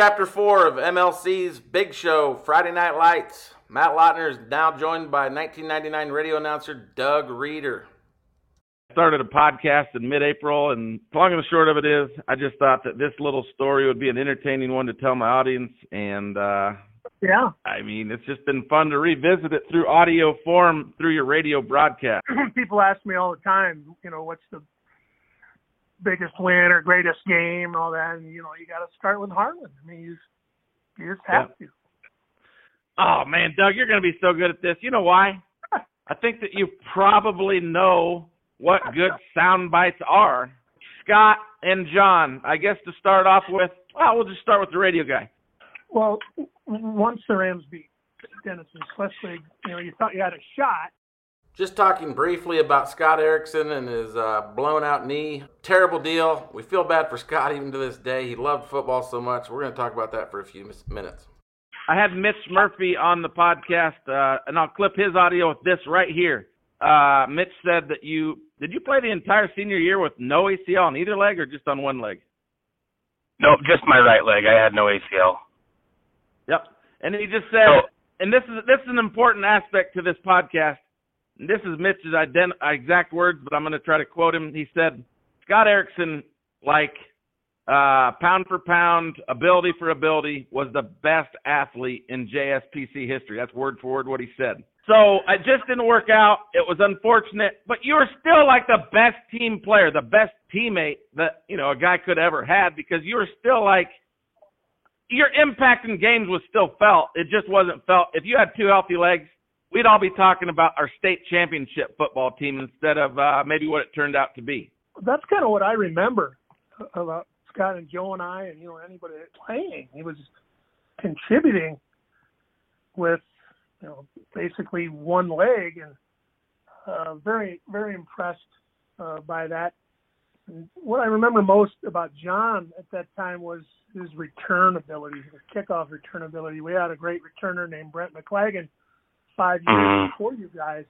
chapter four of MLC's Big Show Friday Night Lights. Matt Lautner is now joined by 1999 radio announcer Doug Reider. I started a podcast in mid-April, and long and the short of it is, I just thought that this little story would be an entertaining one to tell my audience, and uh, yeah, I mean, it's just been fun to revisit it through audio form through your radio broadcast. People ask me all the time, you know, what's the biggest win or greatest game and all that, and you know, you got to start with Harlan. I mean, you just, you just have yeah. to. Oh man, Doug, you're going to be so good at this. You know why? I think that you probably know what good sound bites are. Scott and Jon, I guess to start off with, well, we'll just start with the radio guy. Well, once the Rams beat Denison Schleswig, you know, you thought you had a shot. Just talking briefly about Scott Erickson and his uh, blown out knee. Terrible deal. We feel bad for Scott even to this day. He loved football so much. We're going to talk about that for a few minutes. I had Mitch Murphy on the podcast, uh, and I'll clip his audio with this right here. Uh, Mitch said that you did you play the entire senior year with no ACL on either leg or just on one leg? Nope, just my right leg. I had no ACL. Yep. And he just said, oh. and this is this is an important aspect to this podcast. This is Mitch's ident- exact words, but I'm going to try to quote him. He said, "Scott Erickson, like uh, pound for pound, ability for ability, was the best athlete in JSPC history. That's word for word what he said. So it just didn't work out. It was unfortunate, but you were still like the best team player, the best teammate that you know a guy could ever had because you were still like your impact in games was still felt. It just wasn't felt. If you had two healthy legs, we'd all be talking about our state championship football team instead of uh, maybe what it turned out to be. That's kind of what I remember about Scott and Joe and I, and you know anybody playing. He was contributing with you know basically one leg, and uh, very very impressed uh, by that. And what I remember most about Jon at that time was his return ability, his kickoff return ability. We had a great returner named Brent McLagan five years mm-hmm. before you guys,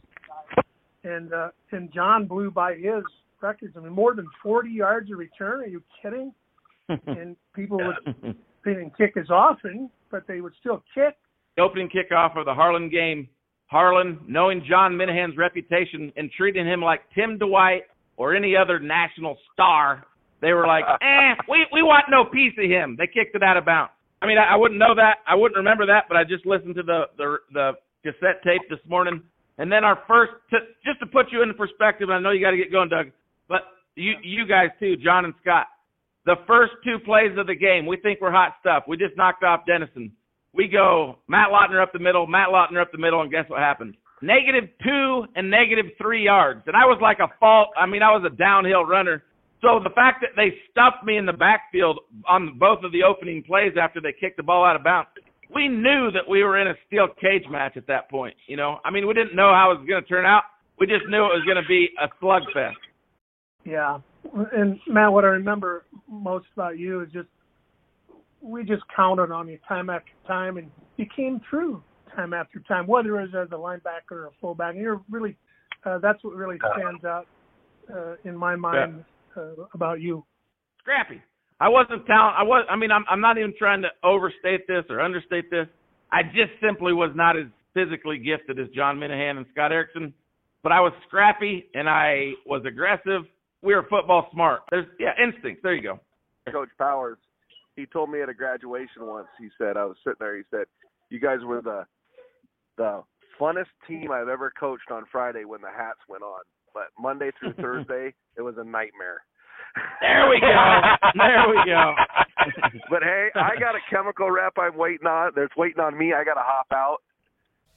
and uh, and Jon blew by his records. I mean, more than 40 yards of return. Are you kidding? and people would didn't kick as often, but they would still kick. The opening kickoff of the Harlan game, Harlan, knowing Jon Minnehan's reputation and treating him like Tim Dwight or any other national star, they were like, "Eh, we we want no piece of him." They kicked it out of bounds. I mean, I, I wouldn't know that, I wouldn't remember that, but I just listened to the the the cassette tape this morning, and then our first, to, just to put you into perspective. I know you got to get going, Doug, but you you guys too, Jon and Scott the first two plays of the game, we think we're hot stuff. We just knocked off Denison. We go Matt Lautner up the middle, Matt Lautner up the middle, and guess what happened? Negative two and negative three yards. And I was like a fault. I mean, I was a downhill runner. So the fact that they stuffed me in the backfield on both of the opening plays after they kicked the ball out of bounds, we knew that we were in a steel cage match at that point. You know, I mean, we didn't know how it was going to turn out. We just knew it was going to be a slugfest. Yeah, and Matt, what I remember most about you is just we just counted on you time after time, and you came through time after time, whether it was as a linebacker or a fullback. And you're really uh, that's what really stands out uh, in my mind yeah. uh, about you. Scrappy. I wasn't talent. I was. I mean, I'm. I'm not even trying to overstate this or understate this. I just simply was not as physically gifted as Jon Minnehan and Scott Erickson, but I was scrappy and I was aggressive we were football smart. There's yeah, instincts. There you go. Coach Powers, he told me at a graduation once. He said I was sitting there. He said, "You guys were the the funnest team I've ever coached on Friday when the hats went on, but Monday through Thursday it was a nightmare." There we go. there we go. but hey, I got a chemical rep I'm waiting on. That's waiting on me. I got to hop out.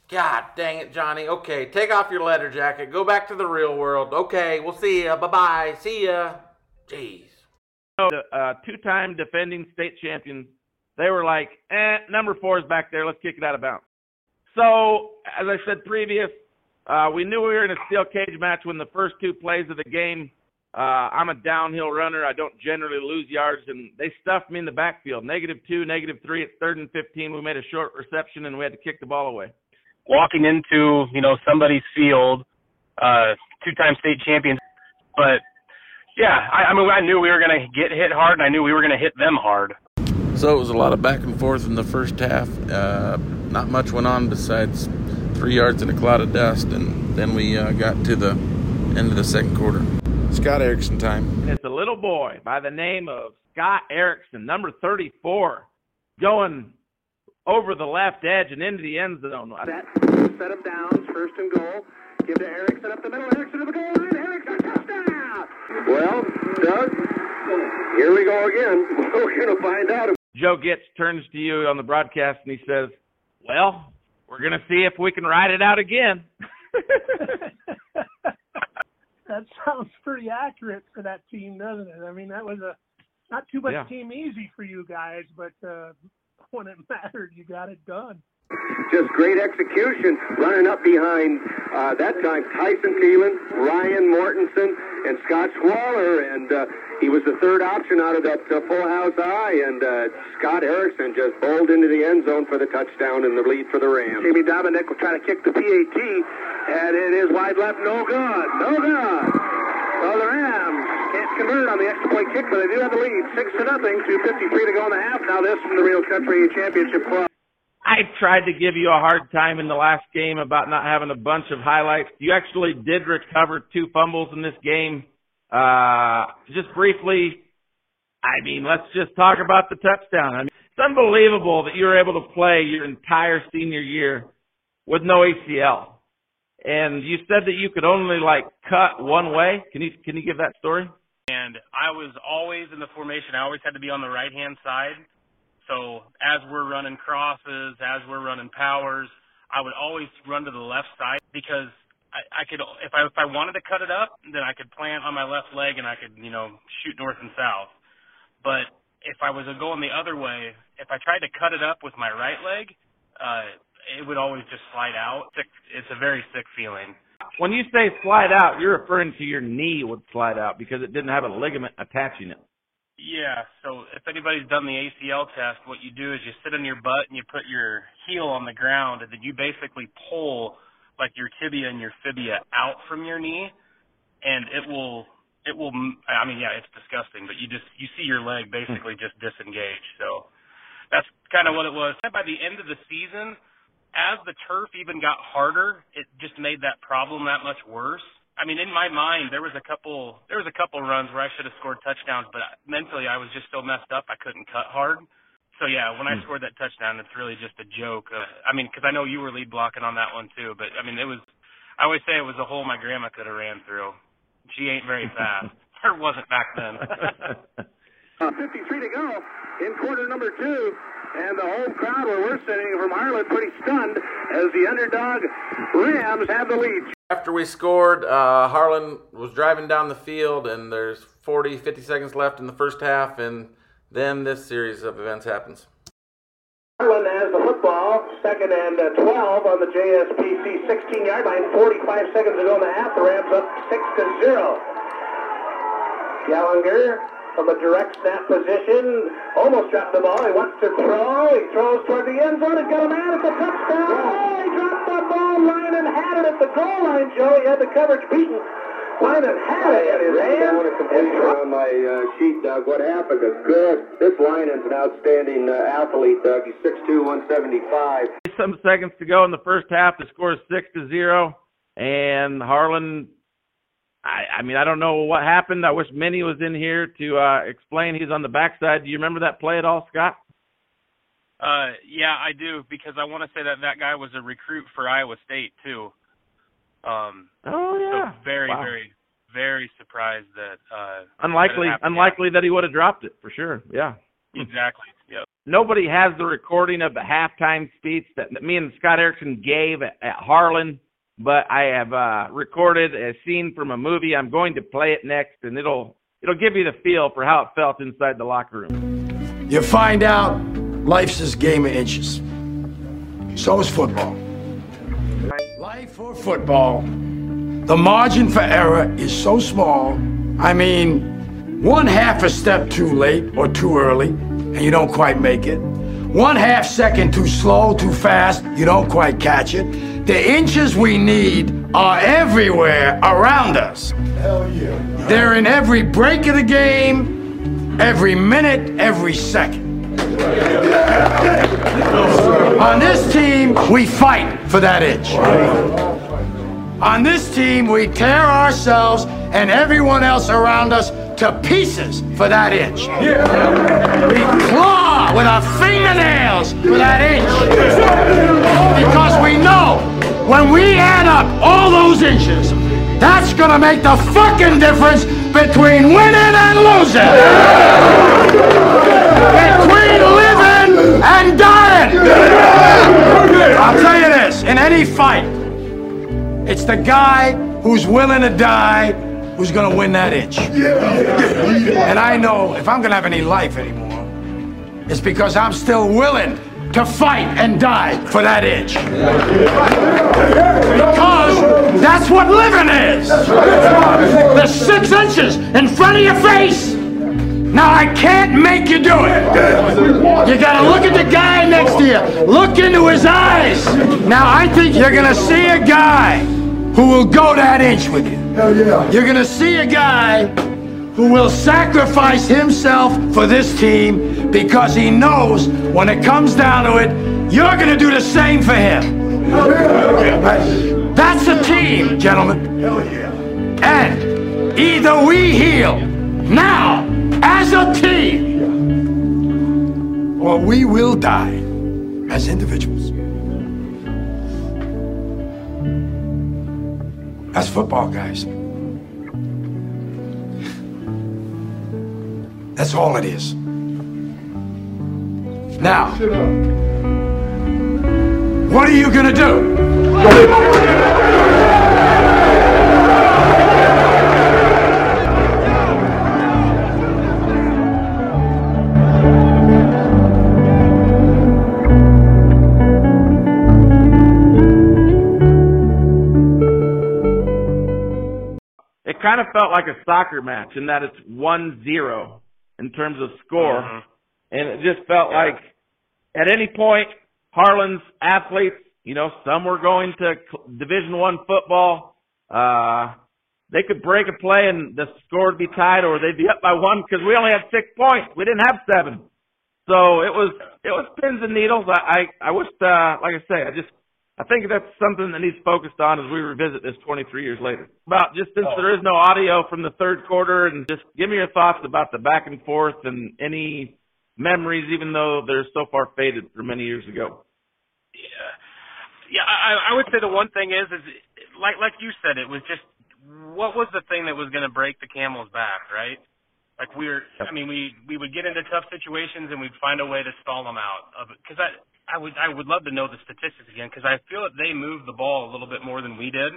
God dang it, Johnny. Okay, take off your leather jacket. Go back to the real world. Okay, we'll see ya. Bye bye. See ya. Jeez. So The uh, two-time defending state champion, they were like, "Eh, number four is back there. Let's kick it out of bounds." So, as I said previous, uh, we knew we were in a steel cage match when the first two plays of the game. Uh, I'm a downhill runner. I don't generally lose yards, and they stuffed me in the backfield. Negative two, negative three. It's third and 15. We made a short reception, and we had to kick the ball away walking into you know somebody's field, uh, two-time state champions. But yeah, I, I mean, I knew we were going to get hit hard, and I knew we were going to hit them hard. So it was a lot of back and forth in the first half. Uh, not much went on besides three yards in a cloud of dust, and then we uh, got to the end of the second quarter. Scott Erickson time. And It's a little boy by the name of Scott Erickson, number 34, going over the left edge and into the end zone. Set, set him down, first and goal. Give to Erickson up the middle. Erickson to the goal line. Erickson touchdown. Well, Doug, here we go again. We're going to find out. If- Joe Gitch turns to you on the broadcast and he says, "Well, we're going to see if we can ride it out again." that sounds pretty accurate for that team, doesn't it? I mean, that was a not too much Yeah. team easy for you guys, but uh, when it mattered, you got it done. Just great execution, running up behind uh, that time Tyson Thielen, Ryan Mortensen, and Scott Swaller, and uh, he was the third option out of that uh, full house eye, and uh, Scott Erickson just bowled into the end zone for the touchdown and the lead for the Rams. Jamie Dominic will try to kick the PAT, and it is wide left, no good, no good. Well, the Rams can't convert on the extra point kick, but they do have the lead, six to nothing, two fifty-three to go in the half. Now this from the Real Country Championship Club. I tried to give you a hard time in the last game about not having a bunch of highlights. You actually did recover two fumbles in this game. Uh, just briefly, I mean, let's just talk about the touchdown. I mean, it's unbelievable that you were able to play your entire senior year with no ACL. And you said that you could only like cut one way. Can you can you give that story? and I was always in the formation. I always had to be on the right hand side. So as we're running crosses, as we're running powers, I would always run to the left side because I, I could if I if I wanted to cut it up, then I could plant on my left leg and I could you know shoot north and south. But if I was going the other way, if I tried to cut it up with my right leg, uh, it would always just slide out. It's a very sick feeling. When you say slide out, you're referring to your knee would slide out because it didn't have a ligament attaching it. Yeah, so if anybody's done the ACL test, what you do is you sit on your butt and you put your heel on the ground, and then you basically pull like your tibia and your fibia out from your knee, and it will it will. I mean, yeah, it's disgusting, but you just you see your leg basically just disengage. So that's kind of what it was. By the end of the season, as the turf even got harder, it just made that problem that much worse. I mean, in my mind, there was a couple there was a couple runs where I should have scored touchdowns, but mentally I was just so messed up I couldn't cut hard. So yeah, when I scored that touchdown, it's really just a joke. Of, I mean, because I know you were lead blocking on that one too, but I mean, it was. I always say it was a hole my grandma could have ran through. She ain't very fast, or wasn't back then. Uh, 53 to go in quarter number two. And the home crowd where we're sitting from Harlan pretty stunned as the underdog Rams have the lead. After we scored, uh, Harlan was driving down the field, and there's 40, 50 seconds left in the first half, and then this series of events happens. Harlan has the football, second and uh, 12 on the JSPC 16 yard line, 45 seconds to go in the half. The Rams up 6 to 0. Gallagher from a direct snap position, almost dropped the ball. He wants to throw. He throws toward the end zone. He's got a man at the touchdown. He dropped the ball. Lyman had it at the goal line, Joe. He had the coverage beaten. Lyman had it, and he ran. And on my uh, sheet, Doug. What happened is good. This Lyman's an outstanding uh, athlete, Doug. He's 6'2", 175. Some seconds to go in the first half. The score is six to zero, and Harlan. I, I mean, I don't know what happened. I wish Minnie was in here to uh, explain. He's on the backside. Do you remember that play at all, Scott? Uh, yeah, I do because I want to say that that guy was a recruit for Iowa State too. Um, Oh yeah. so very, Wow. very, very surprised that. Uh, unlikely. that it happened. Unlikely that he would have dropped it for sure. Yeah. Yeah, exactly. Yeah. Nobody has the recording of the halftime speech that, that me and Scott Erickson gave at, at Harlan, but I have uh, recorded a scene from a movie. I'm going to play it next, and it'll it'll give you the feel for how it felt inside the locker room. You find out life's this game of inches. So is football. Life or football, the margin for error is so small. I mean, one half a step too late or too early, and you don't quite make it. One half second too slow, too fast, you don't quite catch it. The inches we need are everywhere around us. Hell yeah. They're in every break of the game, every minute, every second. On this team, we fight for that inch. On this team, we tear ourselves and everyone else around us to pieces for that inch. We claw with our fingernails for that inch. Because we know when we add up all those inches, that's gonna make the fucking difference between winning and losing. Between and dying. I'll tell you this, in any fight, it's the guy who's willing to die who's gonna win that inch. And I know if I'm gonna have any life anymore, it's because I'm still willing to fight and die for that inch. Because that's what living is. The six inches in front of your face. Now I can't make you do it. You gotta look at the guy next to you. Look into his eyes. Now I think you're gonna see a guy who will go that inch with you. Hell yeah. You're gonna see a guy who will sacrifice himself for this team because he knows when it comes down to it, you're gonna do the same for him. Hell yeah. That's a team, gentlemen. Hell yeah. And either we heal now as a team, or we will die as individuals. That's football, guys. That's all it is. Now, what are you gonna do? Kind of felt like a soccer match in that it's one zero in terms of score, Mhm. and it just felt Yeah. like at any point Harlan's athletes, you know, some were going to Division One football. Uh, they could break a play and the score would be tied, or they'd be up by one because we only had six points. We didn't have seven, so it was it was pins and needles. I I, I wish, uh, like I say, I just I think that's something that needs focused on as we revisit this 23 years later. About just since Oh. there is no audio from the third quarter, and just give me your thoughts about the back and forth and any memories, even though they're so far faded from many years ago. Yeah, yeah. I, I would say the one thing is, is like like you said, it was just what was the thing that was going to break the camel's back, right? Like we were, I mean, we we would get into tough situations and we'd find a way to stall them out. Because I I would I would love to know the statistics again because I feel that they moved the ball a little bit more than we did,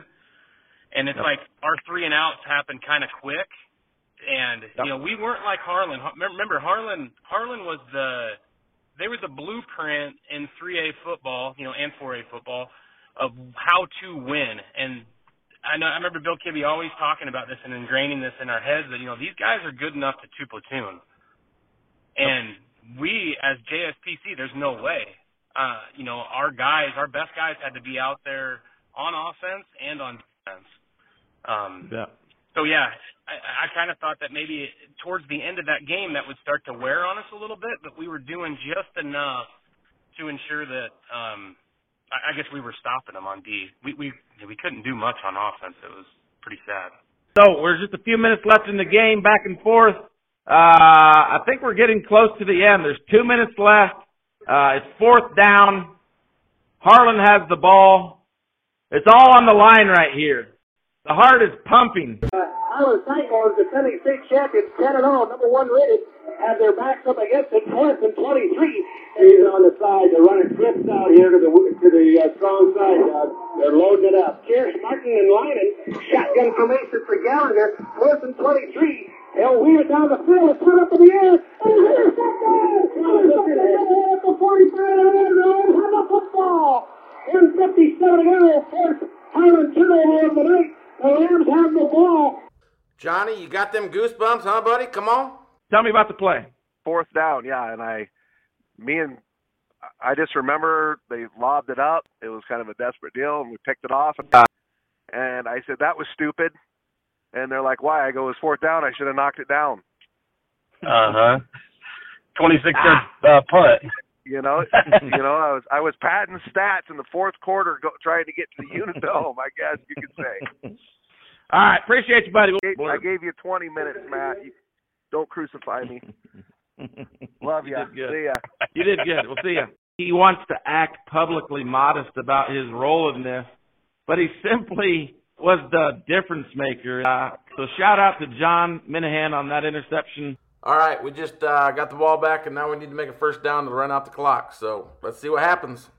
and it's Yep. like our three and outs happened kind of quick, and Yep. you know we weren't like Harlan. Remember Harlan Harlan was the they were the blueprint in 3A football, you know, and 4A football of how to win. And I know I remember Bill Kibby always talking about this and ingraining this in our heads that you know these guys are good enough to two platoon. And we as JSPC, there's no way. Uh, you know, our guys, our best guys had to be out there on offense and on defense. Um, Yeah. so yeah, I, I kind of thought that maybe towards the end of that game that would start to wear on us a little bit, but we were doing just enough to ensure that um I, I guess we were stopping them on D. We we we couldn't do much on offense. It was pretty sad. So we're just a few minutes left in the game, back and forth. Uh, I think we're getting close to the end. There's two minutes left. Uh, it's fourth down. Harlan has the ball. It's all on the line right here. The heart is pumping. Harlan Cyclones, defending state champions, 10 and 0, number one rated, have their backs up against it, fourth and 23. He's on the side, they're running clips out here to the to the uh, strong side. Uh, they're loading it up. Kirsch, Martin, and Lyman, shotgun formation for Gallagher, and 23. They'll weave it down the field, it's put up in the air, and here's at the 45 and have the football. 157 to go, fourth Harlan turnover of the night. The Rams have the ball. Johnny, you got them goosebumps, huh, buddy? Come on. Tell me about the play. fourth down, yeah, and I, me and I just remember they lobbed it up. It was kind of a desperate deal, and we picked it off. And and I said that was stupid. And they're like, "Why?" I go, "It was fourth down. I should have knocked it down." Uh huh. 26 yard uh, punt. You know, you know, I was I was patting stats in the fourth quarter, go, trying to get to the Unidome. I guess you could say. All right, appreciate you, buddy. I gave, I gave you 20 minutes, Matt. You, don't crucify me. Love you. did good. See ya. You did good. We'll see you. He wants to act publicly modest about his role in this, but he simply was the difference maker. Uh, so shout out to Jon Minnehan on that interception. All right, we just uh, got the ball back, and now we need to make a first down to run out the clock. So let's see what happens.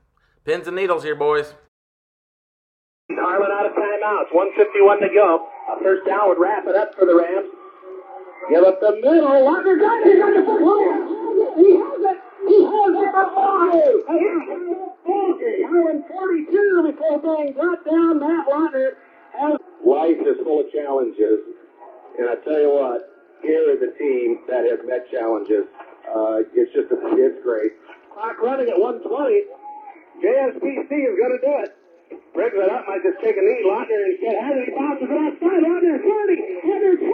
Pins and needles here, boys. Harlan out of timeouts. 151 to go. A first down would wrap it up for the Rams. Give up the middle. Walker got it. He got the football. He has it. He has it. The Harlan 42 before being brought down. Matt Lautner has. Life is full of challenges. And I tell you what, here is a team that has met challenges. Uh, it's just, a, it's great. Clock running at 120. JSPC is going to do it. Brings it up, might just take a knee. Lautner instead has it. He bounces it outside. Lautner 30, Lautner 20.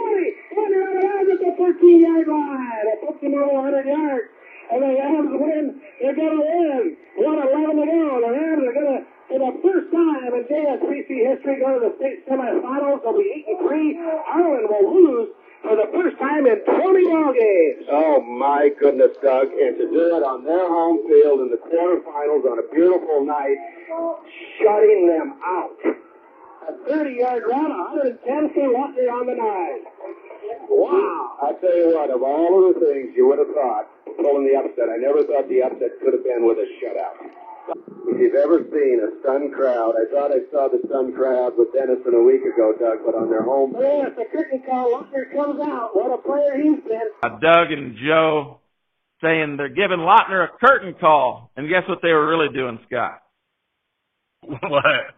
Lautner out of bounds at the 13 yard line. It puts him over 100 yards. And the Rams win. They're going to win. 111 to go. The Rams are going to, for the first time in JSPC history, go to the state semifinals. They'll be 8 and 3. Harlan will lose for the first time in 20 ball games. Oh my goodness, And to do it on their home field in the quarterfinals on a beautiful night, shutting them out. A 30-yard run, 110 for Lautner on the nine. Wow! I tell you what, of all of the things you would have thought pulling the upset, I never thought the upset could have been with a shutout. If you've ever seen a stunned crowd, I thought I saw the stunned crowd with Denison a week ago, Doug, but on their home. Yes, the curtain call. Lautner comes out. What a player he's been. Uh, Doug and Joe saying they're giving Lautner a curtain call. And guess what they were really doing, Scott? what?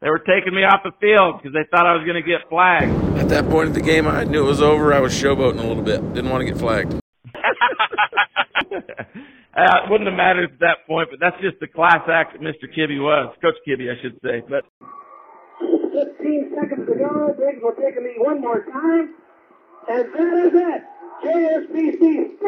They were taking me off the field because they thought I was going to get flagged. At that point of the game, I knew it was over. I was showboating a little bit. Didn't want to get flagged. Uh, it wouldn't have mattered at that point, but that's just the class act that Mr. Kibby was. Coach Kibby, I should say. But 15 seconds to go. Briggs will take a knee one more time. And that is it. JSPC 6,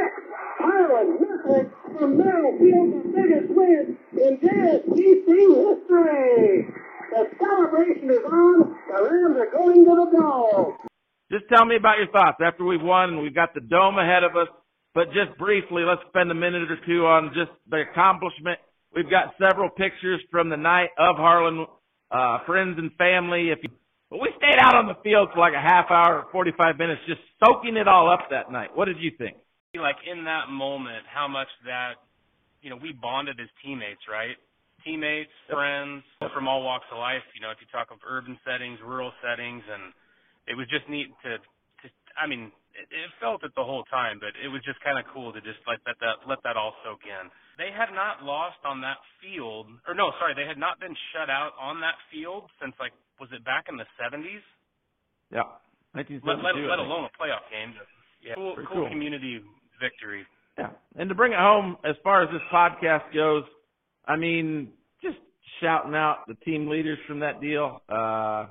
Harlan nothing from Merrill Field, the biggest win in JSPC history. The celebration is on. The Rams are going to the dome. just tell me about your thoughts after we've won and we've got the dome ahead of us. But just briefly, let's spend a minute or two on just the accomplishment. We've got several pictures from the night of Harlan, uh, friends and family. If you, but out on the field for like a half hour, 45 minutes, just soaking it all up that night. What did you think? Like in that moment, how much that, you know, we bonded as teammates, right? Teammates, friends from all walks of life. You know, if you talk of urban settings, rural settings, and it was just neat to, to I mean, it, it felt it the whole time, but it was just kind of cool to just like let that let that all soak in. They had not lost on that field, or no, sorry, they had not been shut out on that field since like was it back in the 70s? Yeah. Let, 1972, let, I let alone a playoff game. Yeah, cool, Pretty cool cool. community victory. Yeah. And to bring it home, as far as this podcast goes, I mean, just shouting out the team leaders from that deal. Uh,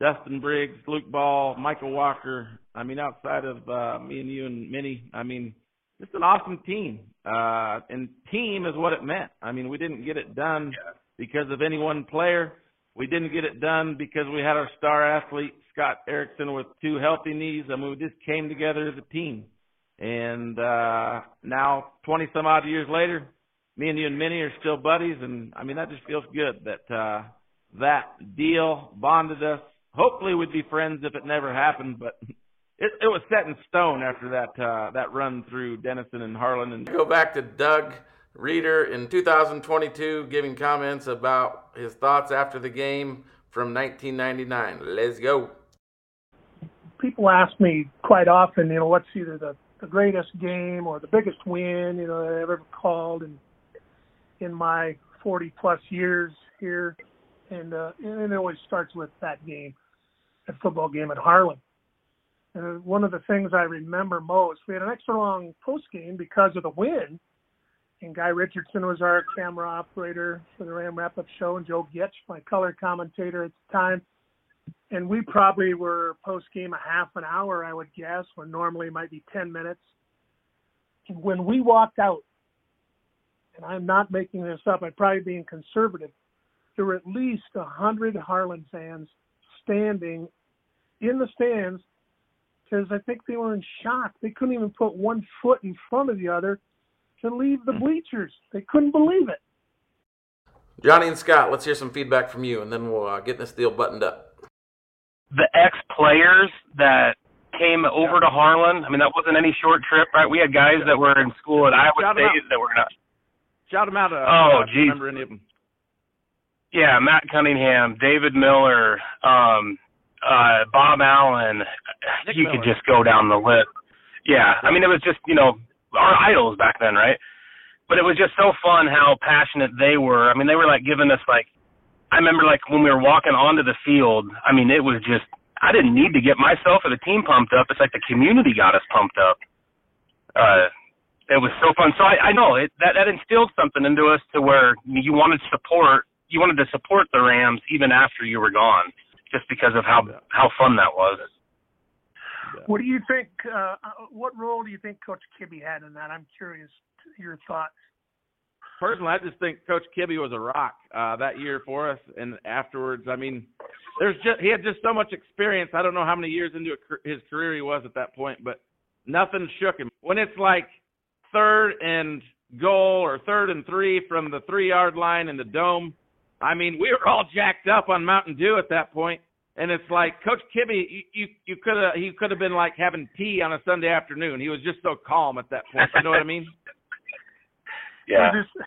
Dustin Briggs, Luke Ball, Michael Walker. I mean, outside of, uh, me and you and Minnie, I mean, just an awesome team. Uh, and team is what it meant. I mean, we didn't get it done because of any one player. We didn't get it done because we had our star athlete, Scott Erickson, with two healthy knees. I mean, we just came together as a team. And uh now, 20 some odd years later, me and you and Minnie are still buddies. And I mean, that just feels good that uh that deal bonded us. Hopefully, we'd be friends if it never happened, but it, it was set in stone after that uh that run through Denison and Harlan and Go back to Doug Reider in 2022 giving comments about his thoughts after the game from 1999. Let's go. people ask me quite often, you know, what's either the, the greatest game or the biggest win, you know, that I've ever called in in my 40 plus years here, and uh, and it always starts with that game, that football game at Harlan. And one of the things I remember most, we had an extra long post game because of the win, and Guy Richardson was our camera operator for the Ram Wrap Up Show, and Joe Gitch, my color commentator at the time and we probably were post game a half an hour, I would guess, when normally it might be 10 minutes. when we walked out, and I'm not making this up, I'm probably being conservative, there were at least a hundred Harlan fans standing in the stands because I think they were in shock. They couldn't even put one foot in front of the other to leave the bleachers. They couldn't believe it. Johnny and Scott, let's hear some feedback from you, and then we'll uh, get this deal buttoned up. The ex players that came over to Harlan. I mean, that wasn't any short trip, right? We had guys that were in school at Iowa Shout 'em State that were not. Shout them out. Uh, Oh, geez. Remember any of them? Yeah, Matt Cunningham, David Miller, um, uh, Bob Allen. Nick you Miller. could just go down the list. Yeah, I mean, it was just you know our idols back then, right? But it was just so fun how passionate they were. I mean, they were like giving us like. I remember like when we were walking onto the field. I mean, it was just. I didn't need to get myself or the team pumped up. It's like the community got us pumped up. Uh, it was so fun. So I, I know it that that instilled something into us to where you wanted support. You wanted to support the Rams even after you were gone, just because of how how fun that was. What do you think? Uh, uh, what role do you think Coach Kibby had in that? I'm curious your thoughts. Personally, I just think Coach Kibby was a rock uh, that year for us, and afterwards, I mean, there's just he had just so much experience. I don't know how many years into a, his career he was at that point, but nothing shook him. When it's like third and goal or third and three from the three yard line in the dome, I mean, we were all jacked up on Mountain Dew at that point, and it's like Coach Kibby, you you, you could have he could have been like having tea on a Sunday afternoon. He was just so calm at that point. You know what I mean? Yeah. It was his,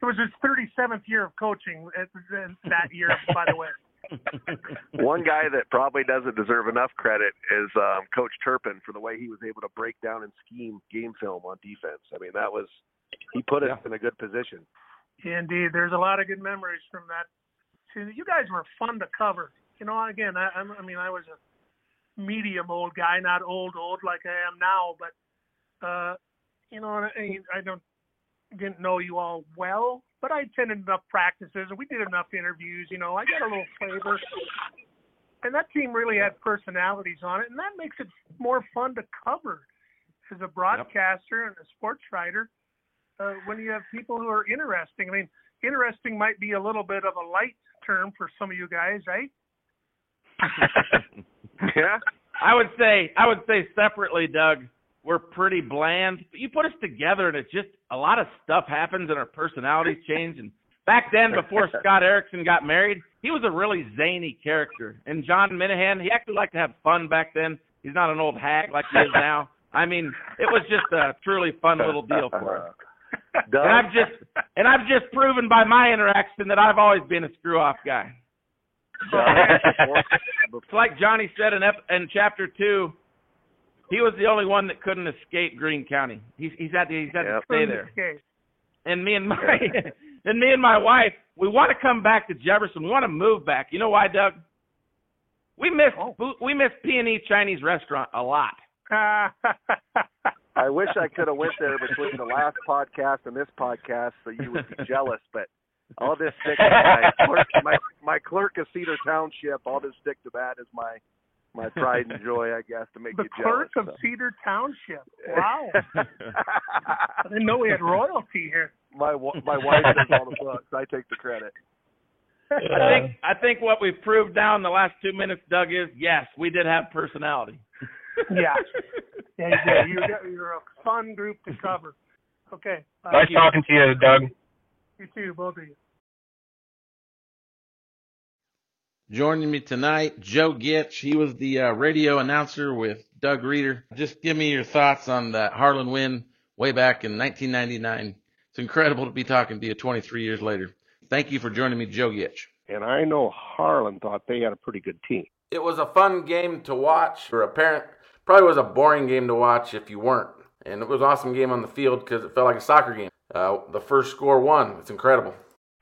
it was his 37th year of coaching at, at that year, by the way. One guy that probably doesn't deserve enough credit is um, Coach Turpin for the way he was able to break down and scheme game film on defense. I mean, that was he put us Yeah. in a good position. Indeed, there's a lot of good memories from that. See, you guys were fun to cover. You know, again, I, I'm- mean, I was a medium old guy, not old old like I am now, but uh, you know, I, I don't didn't know you all well, but I attended enough practices and we did enough interviews. You know, I got a little flavor, and that team really had personalities on it, and that makes it more fun to cover as a broadcaster and a sports writer uh, when you have people who are interesting. I mean, interesting might be a little bit of a light term for some of you guys, right? yeah. I would say I would say separately, Doug, we're pretty bland. But you put us together and it's just a lot of stuff happens and our personalities change and back then before Scott Erickson got married, he was a really zany character. And Jon Minnehan, he actually liked to have fun back then. He's not an old hag like he is now. I mean, it was just a truly fun little deal for us. Doug, And I've just and I've just proven by my interaction that I've always been a screw off guy. It's like Johnny said in ep- in chapter two. He was the only one that couldn't escape Greene County. He's he's had to he's had Yep. to stay there. Okay. And me and my and me and my wife, we want to come back to Jefferson. We want to move back. You know why, Doug? We miss Oh. we miss P and E Chinese restaurant a lot. I wish I could have went there between the last podcast and this podcast, so you would be jealous. But I'll just stick to my clerk, my my clerk of Cedar Township. I'll just stick to that as my my pride and joy, I guess, to make the you jealous. clerk of so. Cedar Township. Wow. I didn't know we had royalty here. my my wife does all the books. I take the credit. I think I think what we've proved now in the last two minutes, Doug, is yes, we did have personality. Yeah. Yeah, you did. You're, you're a fun group to cover. Okay. Bye. Nice talking to you, Doug. You too, both of you. Joining me tonight, Joe Gitch. He was the uh, radio announcer with Doug Reider. Just give me your thoughts on that Harlan win way back in 1999. It's incredible to be talking to you 23 years later. Thank you for joining me, Joe Gitch. and I know Harlan thought they had a pretty good team. It was a fun game to watch for a parent. Probably was a boring game to watch if you weren't. And it was an awesome game on the field because it felt like a soccer game. Uh, the first score won. It's incredible.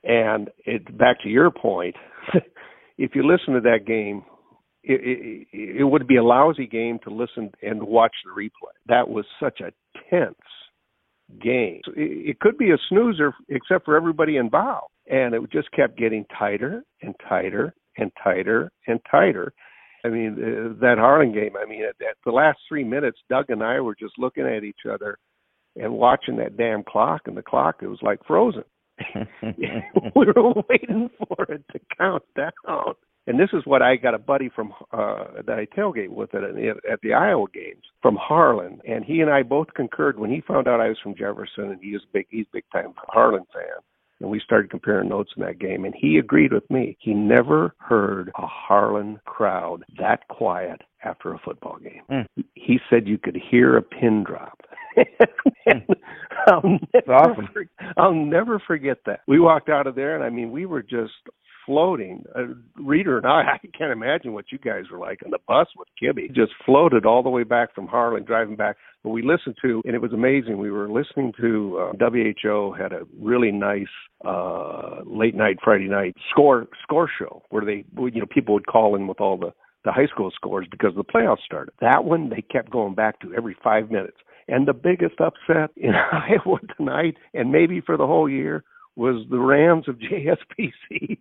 And it back to your point, if you listen to that game, it, it, it would be a lousy game to listen and watch the replay. That was such a tense game. It, it could be a snoozer, except for everybody involved, and it just kept getting tighter and tighter and tighter and tighter. I mean, uh, that Harlan game. I mean, at, at the last three minutes, Doug and I were just looking at each other and watching that damn clock and the clock it was like frozen. we were waiting for it to count down. And this is what I got a buddy from uh that I tailgate with at at the Iowa games from Harlan, and he and I both concurred when he found out I was from Jefferson, and he was big he's big time Harlan fan. And we started comparing notes in that game, and he agreed with me. He never heard a Harlan crowd that quiet after a football game. Mm. He said you could hear a pin drop. I'll never, That's awesome. I'll never forget that. We walked out of there, and I mean, we were just floating. Uh, Reider and I, I can't imagine what you guys were like on the bus with Kibby. Just floated all the way back from Harlan, driving back. But we listened to, and it was amazing. We were listening to uh, WHO had a really nice uh late night Friday night score score show where they, you know, people would call in with all the the high school scores because the playoffs started. That one they kept going back to every five minutes. And the biggest upset in Iowa tonight, and maybe for the whole year, was the Rams of JSPC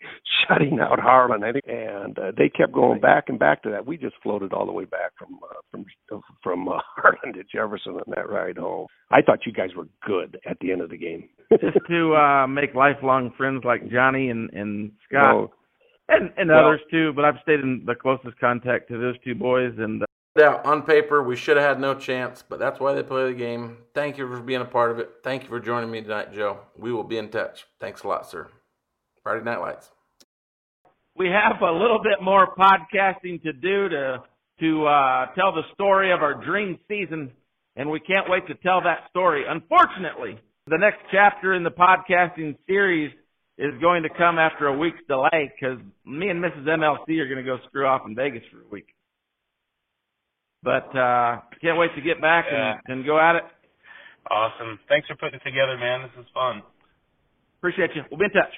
shutting out Harlan, I think, and uh, they kept going back and back to that. We just floated all the way back from uh, from from uh, Harlan to Jefferson on that ride home. I thought you guys were good at the end of the game. Just to uh make lifelong friends like Johnny and and Scott Oh, and and Well- others too. But I've stayed in the closest contact to those two boys, and Yeah, on paper, we should have had no chance, but that's why they play the game. Thank you for being a part of it. Thank you for joining me tonight, Joe. We will be in touch. Thanks a lot, sir. Friday Night Lights. we have a little bit more podcasting to do to to uh, tell the story of our dream season, and we can't wait to tell that story. Unfortunately, the next chapter in the podcasting series is going to come after a week's delay because me and Mrs. MLC are going to go screw off in Vegas for a week. But uh, can't wait to get back Yeah. and, and go at it. Awesome. Thanks for putting it together, man. This is fun. Appreciate you. We'll be in touch.